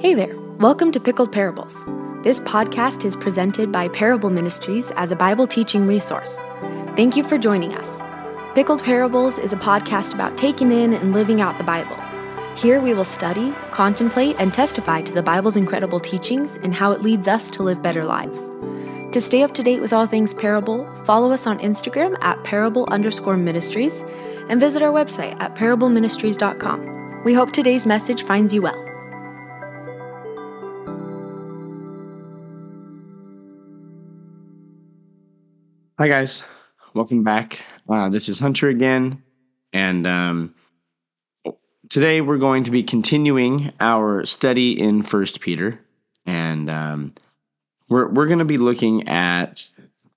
Hey there, welcome to Pickled Parables. This podcast is presented by Parable Ministries as a Bible teaching resource. Thank you for joining us. Pickled Parables is a podcast about taking in and living out the Bible. Here we will study, contemplate, and testify to the Bible's incredible teachings and how it leads us to live better lives. To stay up to date with all things Parable, follow us on Instagram at parable underscore ministries and visit our website at parableministries.com. We hope today's message finds you well. Hi, guys. Welcome back. Uh, this is Hunter again. And um, today we're going to be continuing our study in First Peter. And um, we're, we're going to be looking at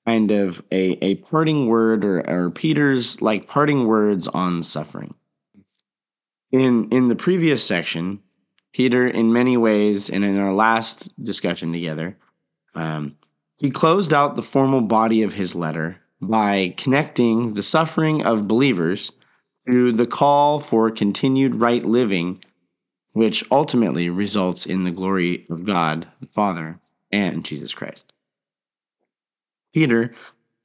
kind of a, a parting word or, or Peter's like parting words on suffering. In, in the previous section, Peter, in many ways, and in our last discussion together, um, he closed out the formal body of his letter by connecting the suffering of believers to the call for continued right living, which ultimately results in the glory of God the Father and Jesus Christ. Peter,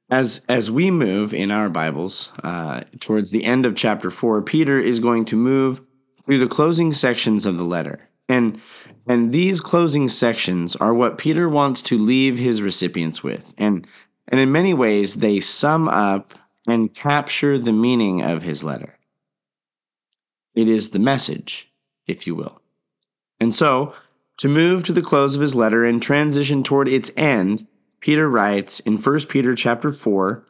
as as we move in our Bibles uh, towards the end of chapter four, Peter is going to move through the closing sections of the letter, and and these closing sections are what Peter wants to leave his recipients with. And, and in many ways, they sum up and capture the meaning of his letter. It is the message, if you will. And so, to move to the close of his letter and transition toward its end, Peter writes in 1 Peter chapter 4,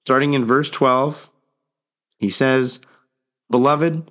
starting in verse 12, he says, Beloved,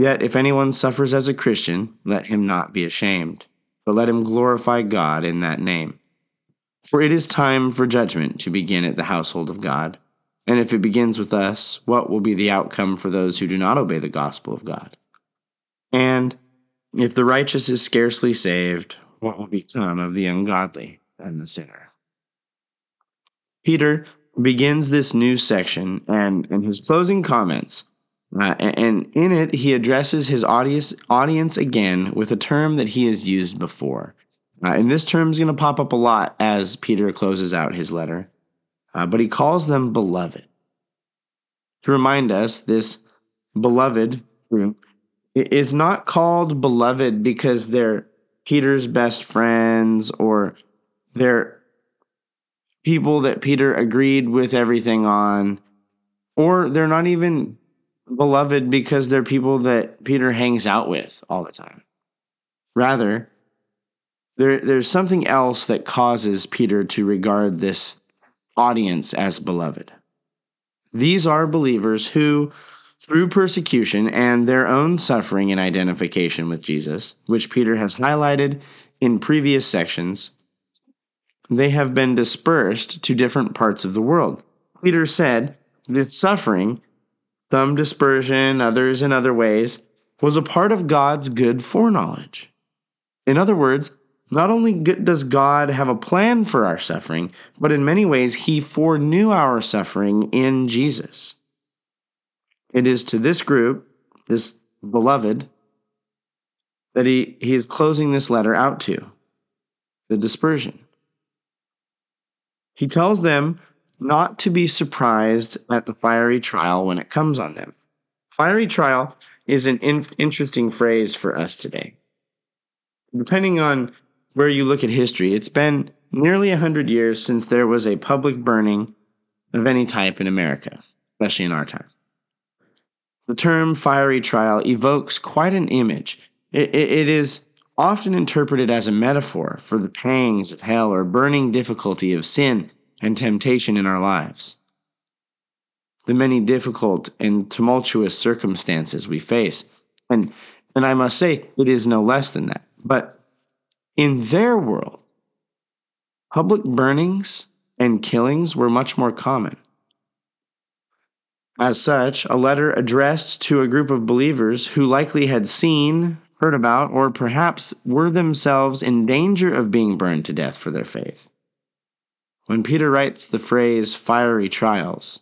Yet if anyone suffers as a Christian, let him not be ashamed, but let him glorify God in that name. For it is time for judgment to begin at the household of God. And if it begins with us, what will be the outcome for those who do not obey the gospel of God? And if the righteous is scarcely saved, what will become of the ungodly and the sinner? Peter begins this new section, and in his closing comments, uh, and in it, he addresses his audience, audience again with a term that he has used before. Uh, and this term is going to pop up a lot as Peter closes out his letter. Uh, but he calls them beloved. To remind us, this beloved group is not called beloved because they're Peter's best friends or they're people that Peter agreed with everything on, or they're not even beloved because they're people that Peter hangs out with all the time. Rather, there, there's something else that causes Peter to regard this audience as beloved. These are believers who, through persecution and their own suffering and identification with Jesus, which Peter has highlighted in previous sections, they have been dispersed to different parts of the world. Peter said that suffering some dispersion, others in other ways, was a part of God's good foreknowledge. In other words, not only does God have a plan for our suffering, but in many ways, He foreknew our suffering in Jesus. It is to this group, this beloved, that he, he is closing this letter out to the dispersion. He tells them not to be surprised at the fiery trial when it comes on them. Fiery trial is an in- interesting phrase for us today. Depending on where you look at history, it's been nearly a hundred years since there was a public burning of any type in America, especially in our time. The term fiery trial evokes quite an image. it, it, it is often interpreted as a metaphor for the pangs of hell or burning difficulty of sin and temptation in our lives, the many difficult and tumultuous circumstances we face. And, and I must say, it is no less than that. But In their world, public burnings and killings were much more common. As such, a letter addressed to a group of believers who likely had seen, heard about, or perhaps were themselves in danger of being burned to death for their faith. When Peter writes the phrase fiery trials,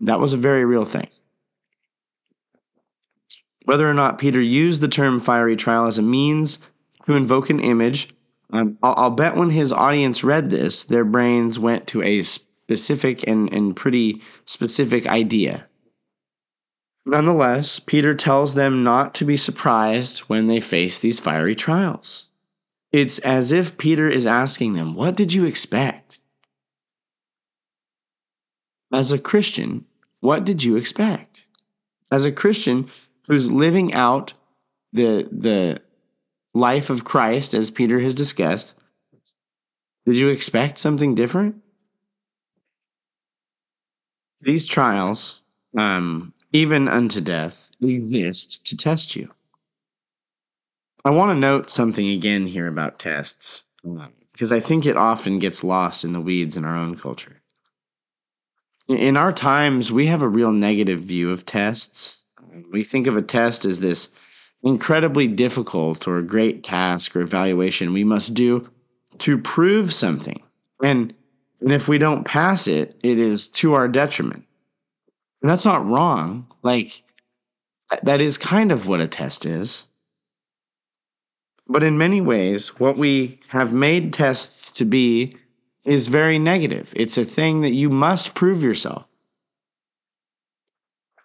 that was a very real thing. Whether or not Peter used the term fiery trial as a means to invoke an image, um, I'll, I'll, bet when his audience read this, their brains went to a specific and, and pretty specific idea. Nonetheless, Peter tells them not to be surprised when they face these fiery trials. It's as if Peter is asking them, What did you expect? As a Christian, what did you expect? As a Christian who's living out the, the life of Christ, as Peter has discussed, did you expect something different? These trials, um, even unto death, exist to test you. I want to note something again here about tests, um, because I think it often gets lost in the weeds in our own culture. In our times, we have a real negative view of tests. We think of a test as this incredibly difficult or great task or evaluation we must do to prove something. And, and if we don't pass it, it is to our detriment. And that's not wrong. Like, that is kind of what a test is. But in many ways, what we have made tests to be is very negative. It's a thing that you must prove yourself.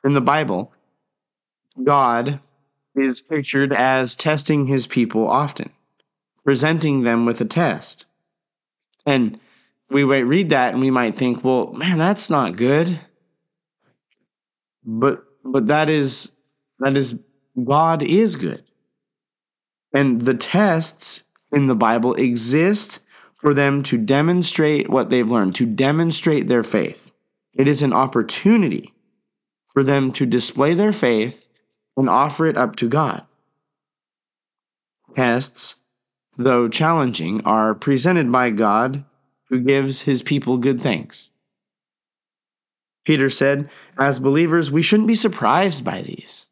In the Bible, God is pictured as testing his people often, presenting them with a test. And we might read that and we might think, well, man, that's not good. But but that is that is God is good. And the tests in the Bible exist for them to demonstrate what they've learned, to demonstrate their faith. It is an opportunity for them to display their faith and offer it up to God. Tests, though challenging, are presented by God who gives his people good things. Peter said, as believers, we shouldn't be surprised by these.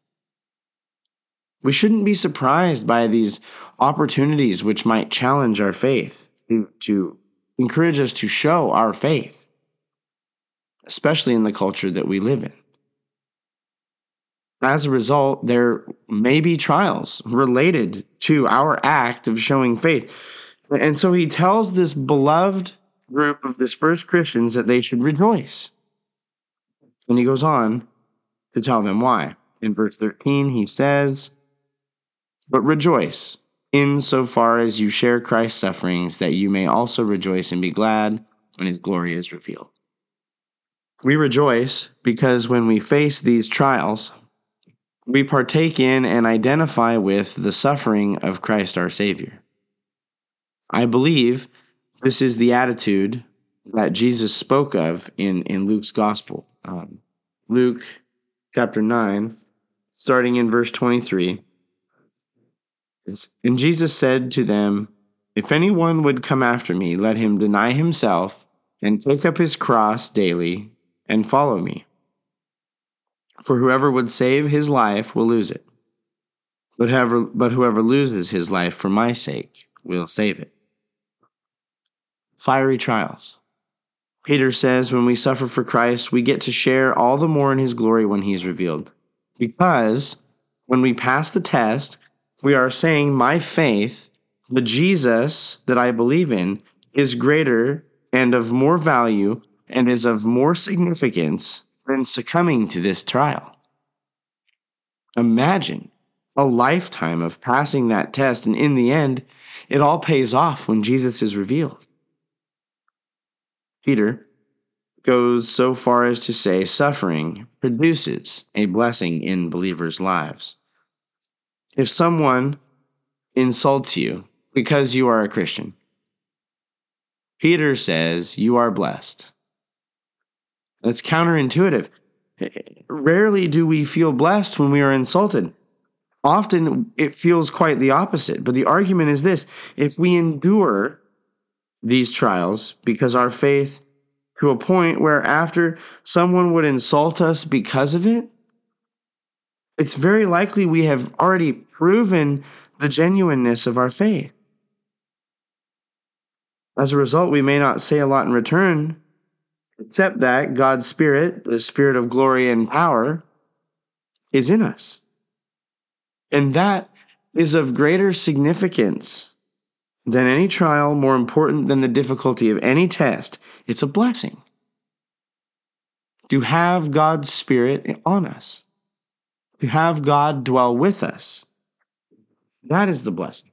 We shouldn't be surprised by these opportunities which might challenge our faith, to, to encourage us to show our faith, especially in the culture that we live in. As a result, there may be trials related to our act of showing faith. And so he tells this beloved group of dispersed Christians that they should rejoice. And he goes on to tell them why. In verse 13, he says, but rejoice insofar as you share Christ's sufferings, that you may also rejoice and be glad when his glory is revealed. We rejoice because when we face these trials, we partake in and identify with the suffering of Christ our Savior. I believe this is the attitude that Jesus spoke of in, in Luke's Gospel. Um, Luke chapter 9, starting in verse 23. And Jesus said to them, If anyone would come after me, let him deny himself and take up his cross daily and follow me. For whoever would save his life will lose it. But whoever, but whoever loses his life for my sake will save it. Fiery trials. Peter says when we suffer for Christ, we get to share all the more in his glory when he is revealed. Because when we pass the test, we are saying my faith, the Jesus that I believe in, is greater and of more value and is of more significance than succumbing to this trial. Imagine a lifetime of passing that test, and in the end, it all pays off when Jesus is revealed. Peter goes so far as to say suffering produces a blessing in believers' lives. If someone insults you because you are a Christian, Peter says you are blessed. That's counterintuitive. Rarely do we feel blessed when we are insulted. often it feels quite the opposite. But the argument is this if we endure these trials because our faith to a point where after someone would insult us because of it, it's very likely we have already proven the genuineness of our faith. As a result, we may not say a lot in return, except that God's Spirit, the Spirit of glory and power, is in us. And that is of greater significance than any trial, more important than the difficulty of any test. It's a blessing to have God's Spirit on us, to have God dwell with us. That is the blessing.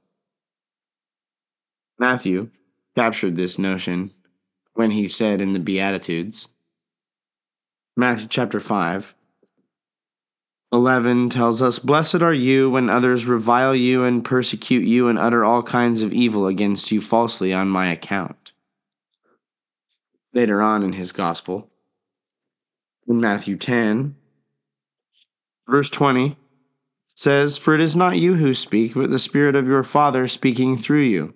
Matthew captured this notion when he said in the Beatitudes, Matthew chapter 5, 11 tells us, Blessed are you when others revile you and persecute you and utter all kinds of evil against you falsely on my account. Later on in his gospel, in Matthew 10, verse 20, says, For it is not you who speak, but the Spirit of your Father speaking through you.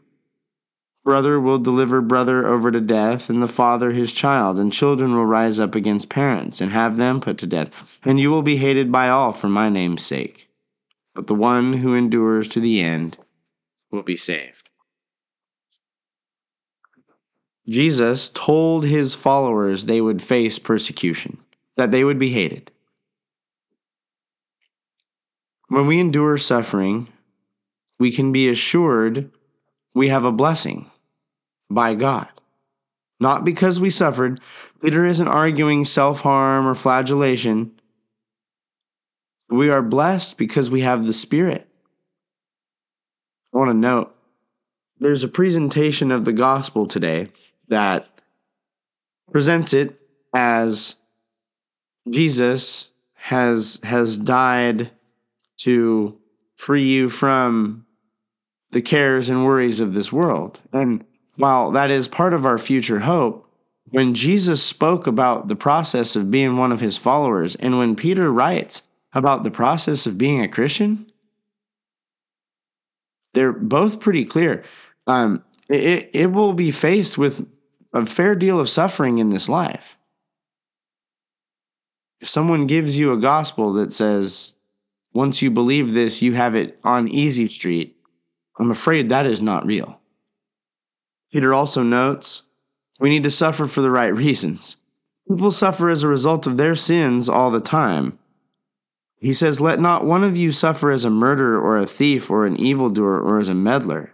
Brother will deliver brother over to death, and the father his child, and children will rise up against parents, and have them put to death. And you will be hated by all for my name's sake. But the one who endures to the end will be saved. Jesus told his followers they would face persecution, that they would be hated. When we endure suffering, we can be assured we have a blessing by God. Not because we suffered. Peter isn't arguing self harm or flagellation. We are blessed because we have the Spirit. I want to note there's a presentation of the gospel today that presents it as Jesus has has died to free you from the cares and worries of this world. And while that is part of our future hope, when Jesus spoke about the process of being one of his followers, and when Peter writes about the process of being a Christian, they're both pretty clear. Um, it, it will be faced with a fair deal of suffering in this life. If someone gives you a gospel that says, once you believe this, you have it on easy street, I'm afraid that is not real. Peter also notes we need to suffer for the right reasons. People suffer as a result of their sins all the time. He says, Let not one of you suffer as a murderer or a thief or an evildoer or as a meddler.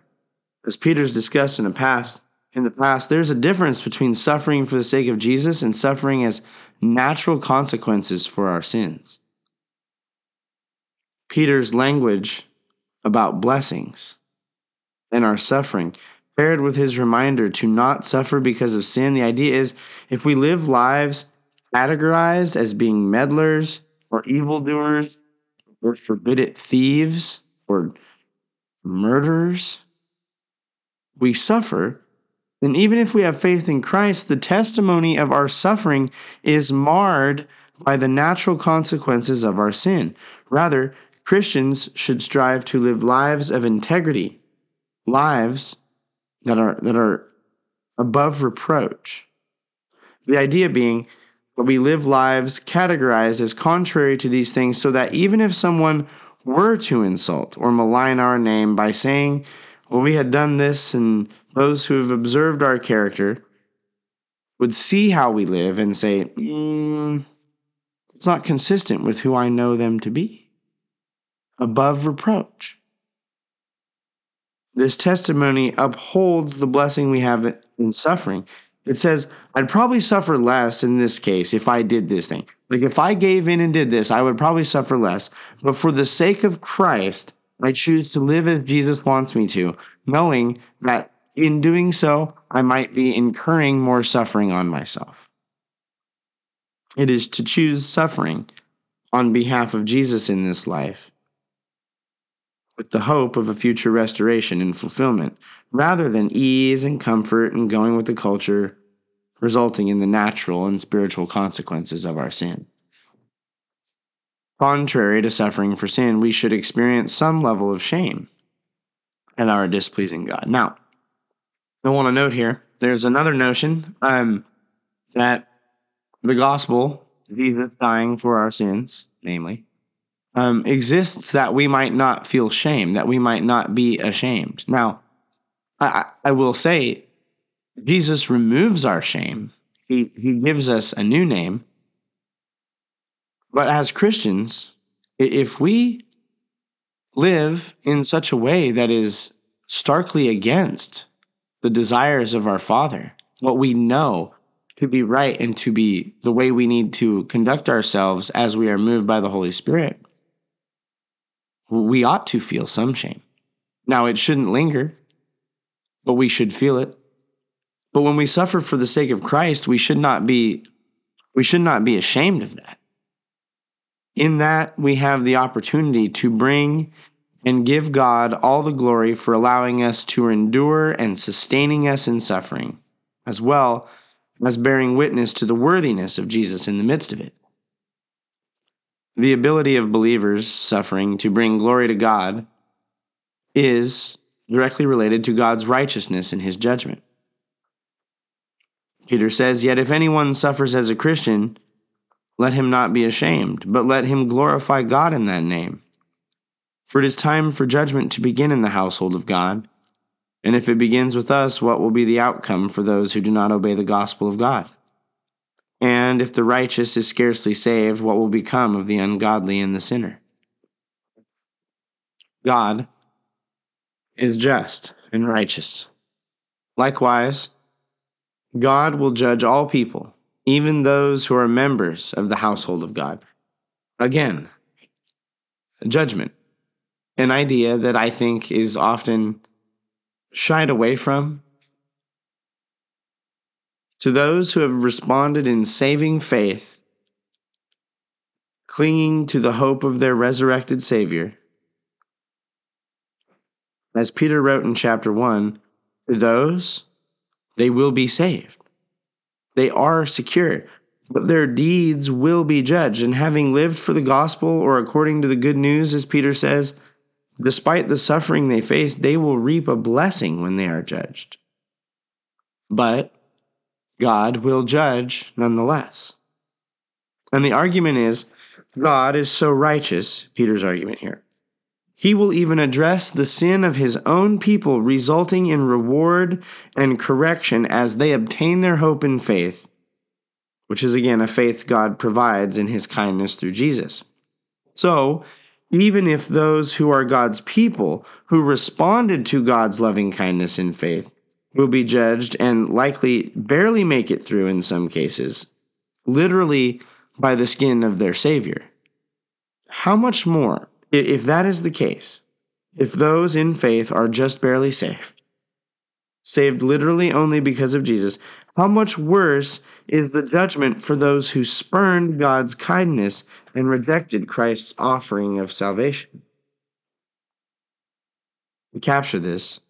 As Peter's discussed in the past, in the past, there's a difference between suffering for the sake of Jesus and suffering as natural consequences for our sins. Peter's language about blessings and our suffering paired with his reminder to not suffer because of sin, the idea is if we live lives categorized as being meddlers or evildoers or forbidden thieves or murderers, we suffer. Then, even if we have faith in Christ, the testimony of our suffering is marred by the natural consequences of our sin. Rather, Christians should strive to live lives of integrity, lives that are that are above reproach. The idea being that we live lives categorized as contrary to these things so that even if someone were to insult or malign our name by saying, well, we had done this, and those who have observed our character would see how we live and say, mm, it's not consistent with who I know them to be. Above reproach. This testimony upholds the blessing we have in suffering. It says, I'd probably suffer less in this case if I did this thing. Like if I gave in and did this, I would probably suffer less. But for the sake of Christ, I choose to live as Jesus wants me to, knowing that in doing so, I might be incurring more suffering on myself. It is to choose suffering on behalf of Jesus in this life with the hope of a future restoration and fulfillment, rather than ease and comfort and going with the culture, resulting in the natural and spiritual consequences of our sin. contrary to suffering for sin, we should experience some level of shame and our displeasing God. Now, I want to note here there's another notion um, that the gospel, Jesus dying for our sins, namely, um, exists that we might not feel shame, that we might not be ashamed. Now, I, I will say, Jesus removes our shame. He, he gives us a new name. But as Christians, if we live in such a way that is starkly against the desires of our Father, what we know to be right and to be the way we need to conduct ourselves as we are moved by the Holy Spirit, we ought to feel some shame. Now, it shouldn't linger, but we should feel it. But when we suffer for the sake of Christ, we should not be we should not be ashamed of that. In that we have the opportunity to bring and give God all the glory for allowing us to endure and sustaining us in suffering, as well as bearing witness to the worthiness of Jesus in the midst of it. The ability of believers suffering to bring glory to God is directly related to God's righteousness and his judgment. Peter says, Yet if anyone suffers as a Christian, let him not be ashamed, but let him glorify God in that name. For it is time for judgment to begin in the household of God. And if it begins with us, what will be the outcome for those who do not obey the gospel of God? And if the righteous is scarcely saved, what will become of the ungodly and the sinner? God is just and righteous. Likewise, God will judge all people, even those who are members of the household of God. Again, judgment, an idea that I think is often shied away from to those who have responded in saving faith, clinging to the hope of their resurrected Savior, as Peter wrote in chapter 1, to those, they will be saved. They are secure, but their deeds will be judged. And having lived for the gospel, or according to the good news, as Peter says, despite the suffering they face, they will reap a blessing when they are judged. But God will judge nonetheless. And the argument is God is so righteous, Peter's argument here. He will even address the sin of his own people, resulting in reward and correction as they obtain their hope in faith, which is again a faith God provides in his kindness through Jesus. So, even if those who are God's people, who responded to God's loving kindness in faith, will be judged and likely barely make it through in some cases, literally by the skin of their Savior. How much more, if that is the case, if those in faith are just barely saved, saved literally only because of Jesus, how much worse is the judgment for those who spurned God's kindness and rejected Christ's offering of salvation? To capture this,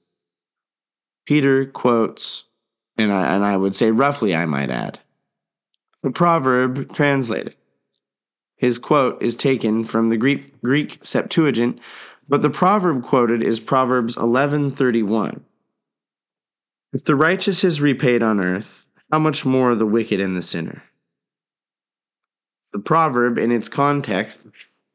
Peter quotes, and I, and I would say roughly, I might add, the proverb translated. His quote is taken from the Greek, Greek Septuagint, but the proverb quoted is Proverbs 11:31. If the righteous is repaid on earth, how much more the wicked and the sinner? The proverb, in its context,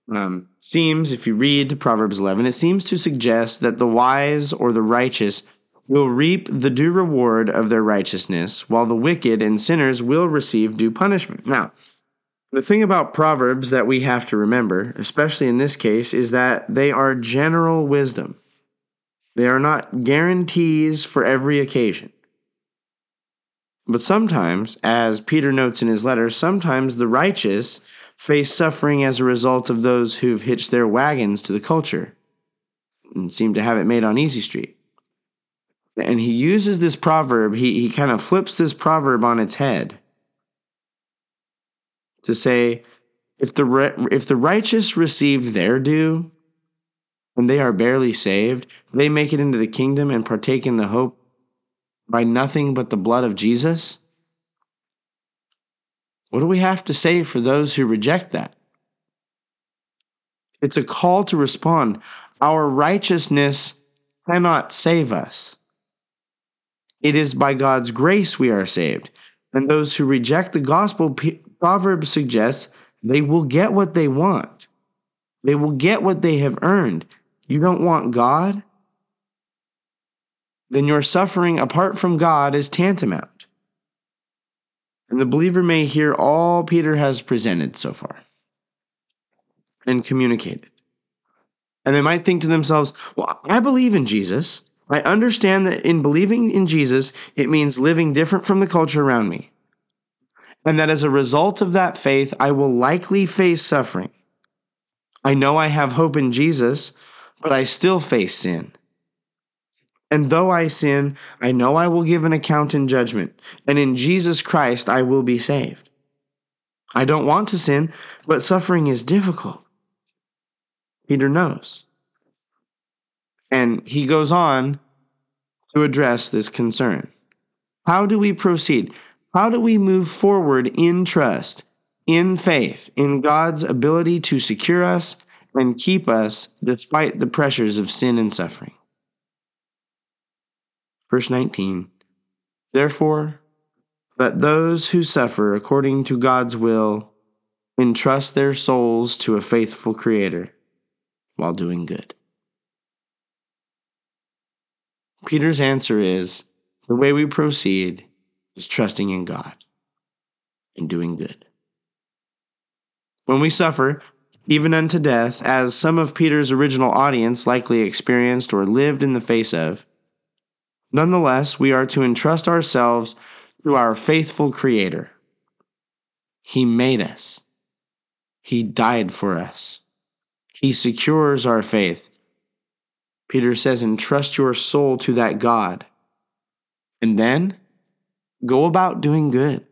um, seems, if you read Proverbs 11, it seems to suggest that the wise or the righteous will reap the due reward of their righteousness, while the wicked and sinners will receive due punishment. Now, the thing about Proverbs that we have to remember, especially in this case, is that they are general wisdom. They are not guarantees for every occasion. But sometimes, as Peter notes in his letter, sometimes the righteous face suffering as a result of those who've hitched their wagons to the culture and seem to have it made on Easy Street and he uses this proverb, he, he kind of flips this proverb on its head to say, if the, if the righteous receive their due, and they are barely saved, they make it into the kingdom and partake in the hope by nothing but the blood of Jesus. What do we have to say for those who reject that? It's a call to respond. Our righteousness cannot save us. It is by God's grace we are saved. And those who reject the gospel, Proverbs suggests they will get what they want. They will get what they have earned. You don't want God? Then your suffering apart from God is tantamount. And the believer may hear all Peter has presented so far and communicated. And they might think to themselves, well, I believe in Jesus. I understand that in believing in Jesus, it means living different from the culture around me. And that as a result of that faith, I will likely face suffering. I know I have hope in Jesus, but I still face sin. And though I sin, I know I will give an account in judgment, and in Jesus Christ I will be saved. I don't want to sin, but suffering is difficult. Peter knows. And he goes on to address this concern. How do we proceed? How do we move forward in trust, in faith, in God's ability to secure us and keep us despite the pressures of sin and suffering? Verse 19 Therefore, let those who suffer according to God's will entrust their souls to a faithful Creator while doing good. Peter's answer is the way we proceed is trusting in God and doing good. When we suffer, even unto death, as some of Peter's original audience likely experienced or lived in the face of, nonetheless, we are to entrust ourselves to our faithful Creator. He made us, He died for us. He secures our faith. Peter says, entrust your soul to that God. And then go about doing good.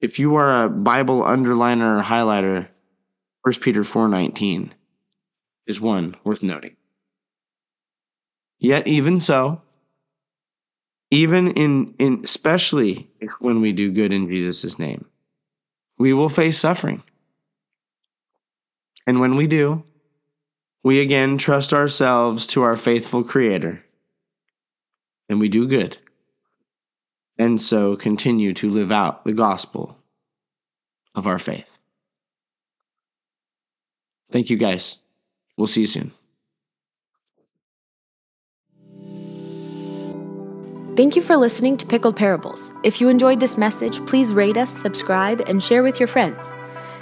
If you are a Bible underliner or highlighter, 1 Peter 4:19 is one worth noting. Yet even so, even in, in especially when we do good in Jesus' name, we will face suffering. And when we do, we again trust ourselves to our faithful Creator. And we do good. And so continue to live out the gospel of our faith. Thank you guys. We'll see you soon. Thank you for listening to Pickled Parables. If you enjoyed this message, please rate us, subscribe, and share with your friends.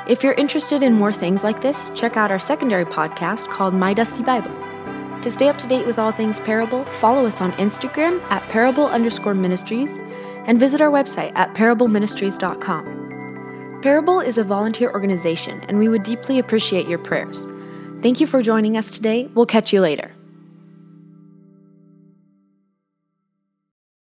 If you're interested in more things like this, check out our secondary podcast called My Dusty Bible. To stay up to date with all things Parable, follow us on Instagram at parable underscore ministries and visit our website at parableministries.com. Parable is a volunteer organization, and we would deeply appreciate your prayers. Thank you for joining us today. We'll catch you later.